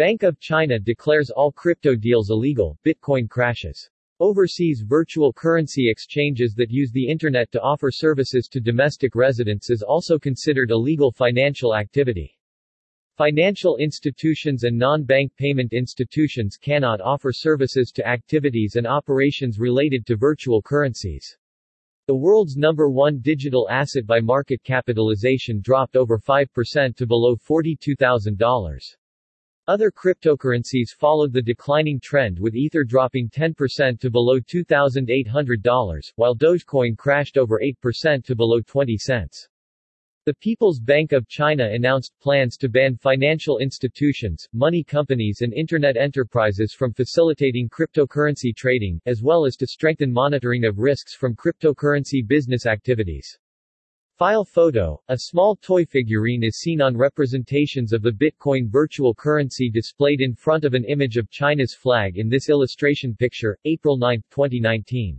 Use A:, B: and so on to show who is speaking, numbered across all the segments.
A: Bank of China declares all crypto deals illegal, Bitcoin crashes. Overseas virtual currency exchanges that use the Internet to offer services to domestic residents is also considered illegal financial activity. Financial institutions and non-bank payment institutions cannot offer services to activities and operations related to virtual currencies. The world's number one digital asset by market capitalization dropped over 5% to below $42,000. Other cryptocurrencies followed the declining trend with Ether dropping 10% to below $2,800, while Dogecoin crashed over 8% to below 20 cents. The People's Bank of China announced plans to ban financial institutions, money companies and Internet enterprises from facilitating cryptocurrency trading, as well as to strengthen monitoring of risks from cryptocurrency business activities. File photo, a small toy figurine is seen on representations of the Bitcoin virtual currency displayed in front of an image of China's flag in this illustration picture, April 9, 2019.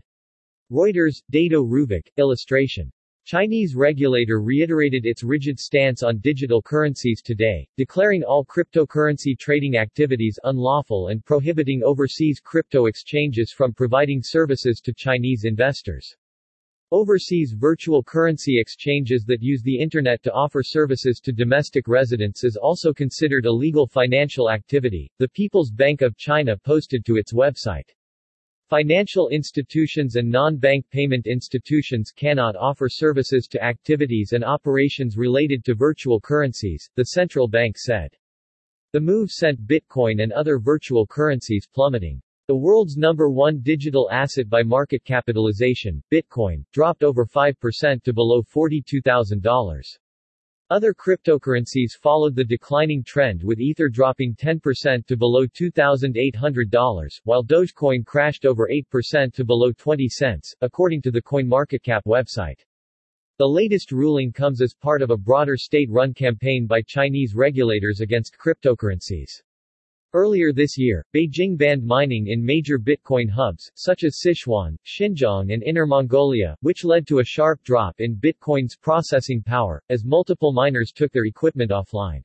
A: Reuters, Dado Ruvik, illustration. Chinese regulator reiterated its rigid stance on digital currencies today, declaring all cryptocurrency trading activities unlawful and prohibiting overseas crypto exchanges from providing services to Chinese investors. Overseas virtual currency exchanges that use the Internet to offer services to domestic residents is also considered illegal financial activity, the People's Bank of China posted to its website. Financial institutions and non-bank payment institutions cannot offer services to activities and operations related to virtual currencies, the central bank said. The move sent Bitcoin and other virtual currencies plummeting. The world's number one digital asset by market capitalization, Bitcoin, dropped over 5% to below $42,000. Other cryptocurrencies followed the declining trend with Ether dropping 10% to below $2,800, while Dogecoin crashed over 8% to below 20 cents, according to the CoinMarketCap website. The latest ruling comes as part of a broader state-run campaign by Chinese regulators against cryptocurrencies. Earlier this year, Beijing banned mining in major Bitcoin hubs, such as Sichuan, Xinjiang and Inner Mongolia, which led to a sharp drop in Bitcoin's processing power, as multiple miners took their equipment offline.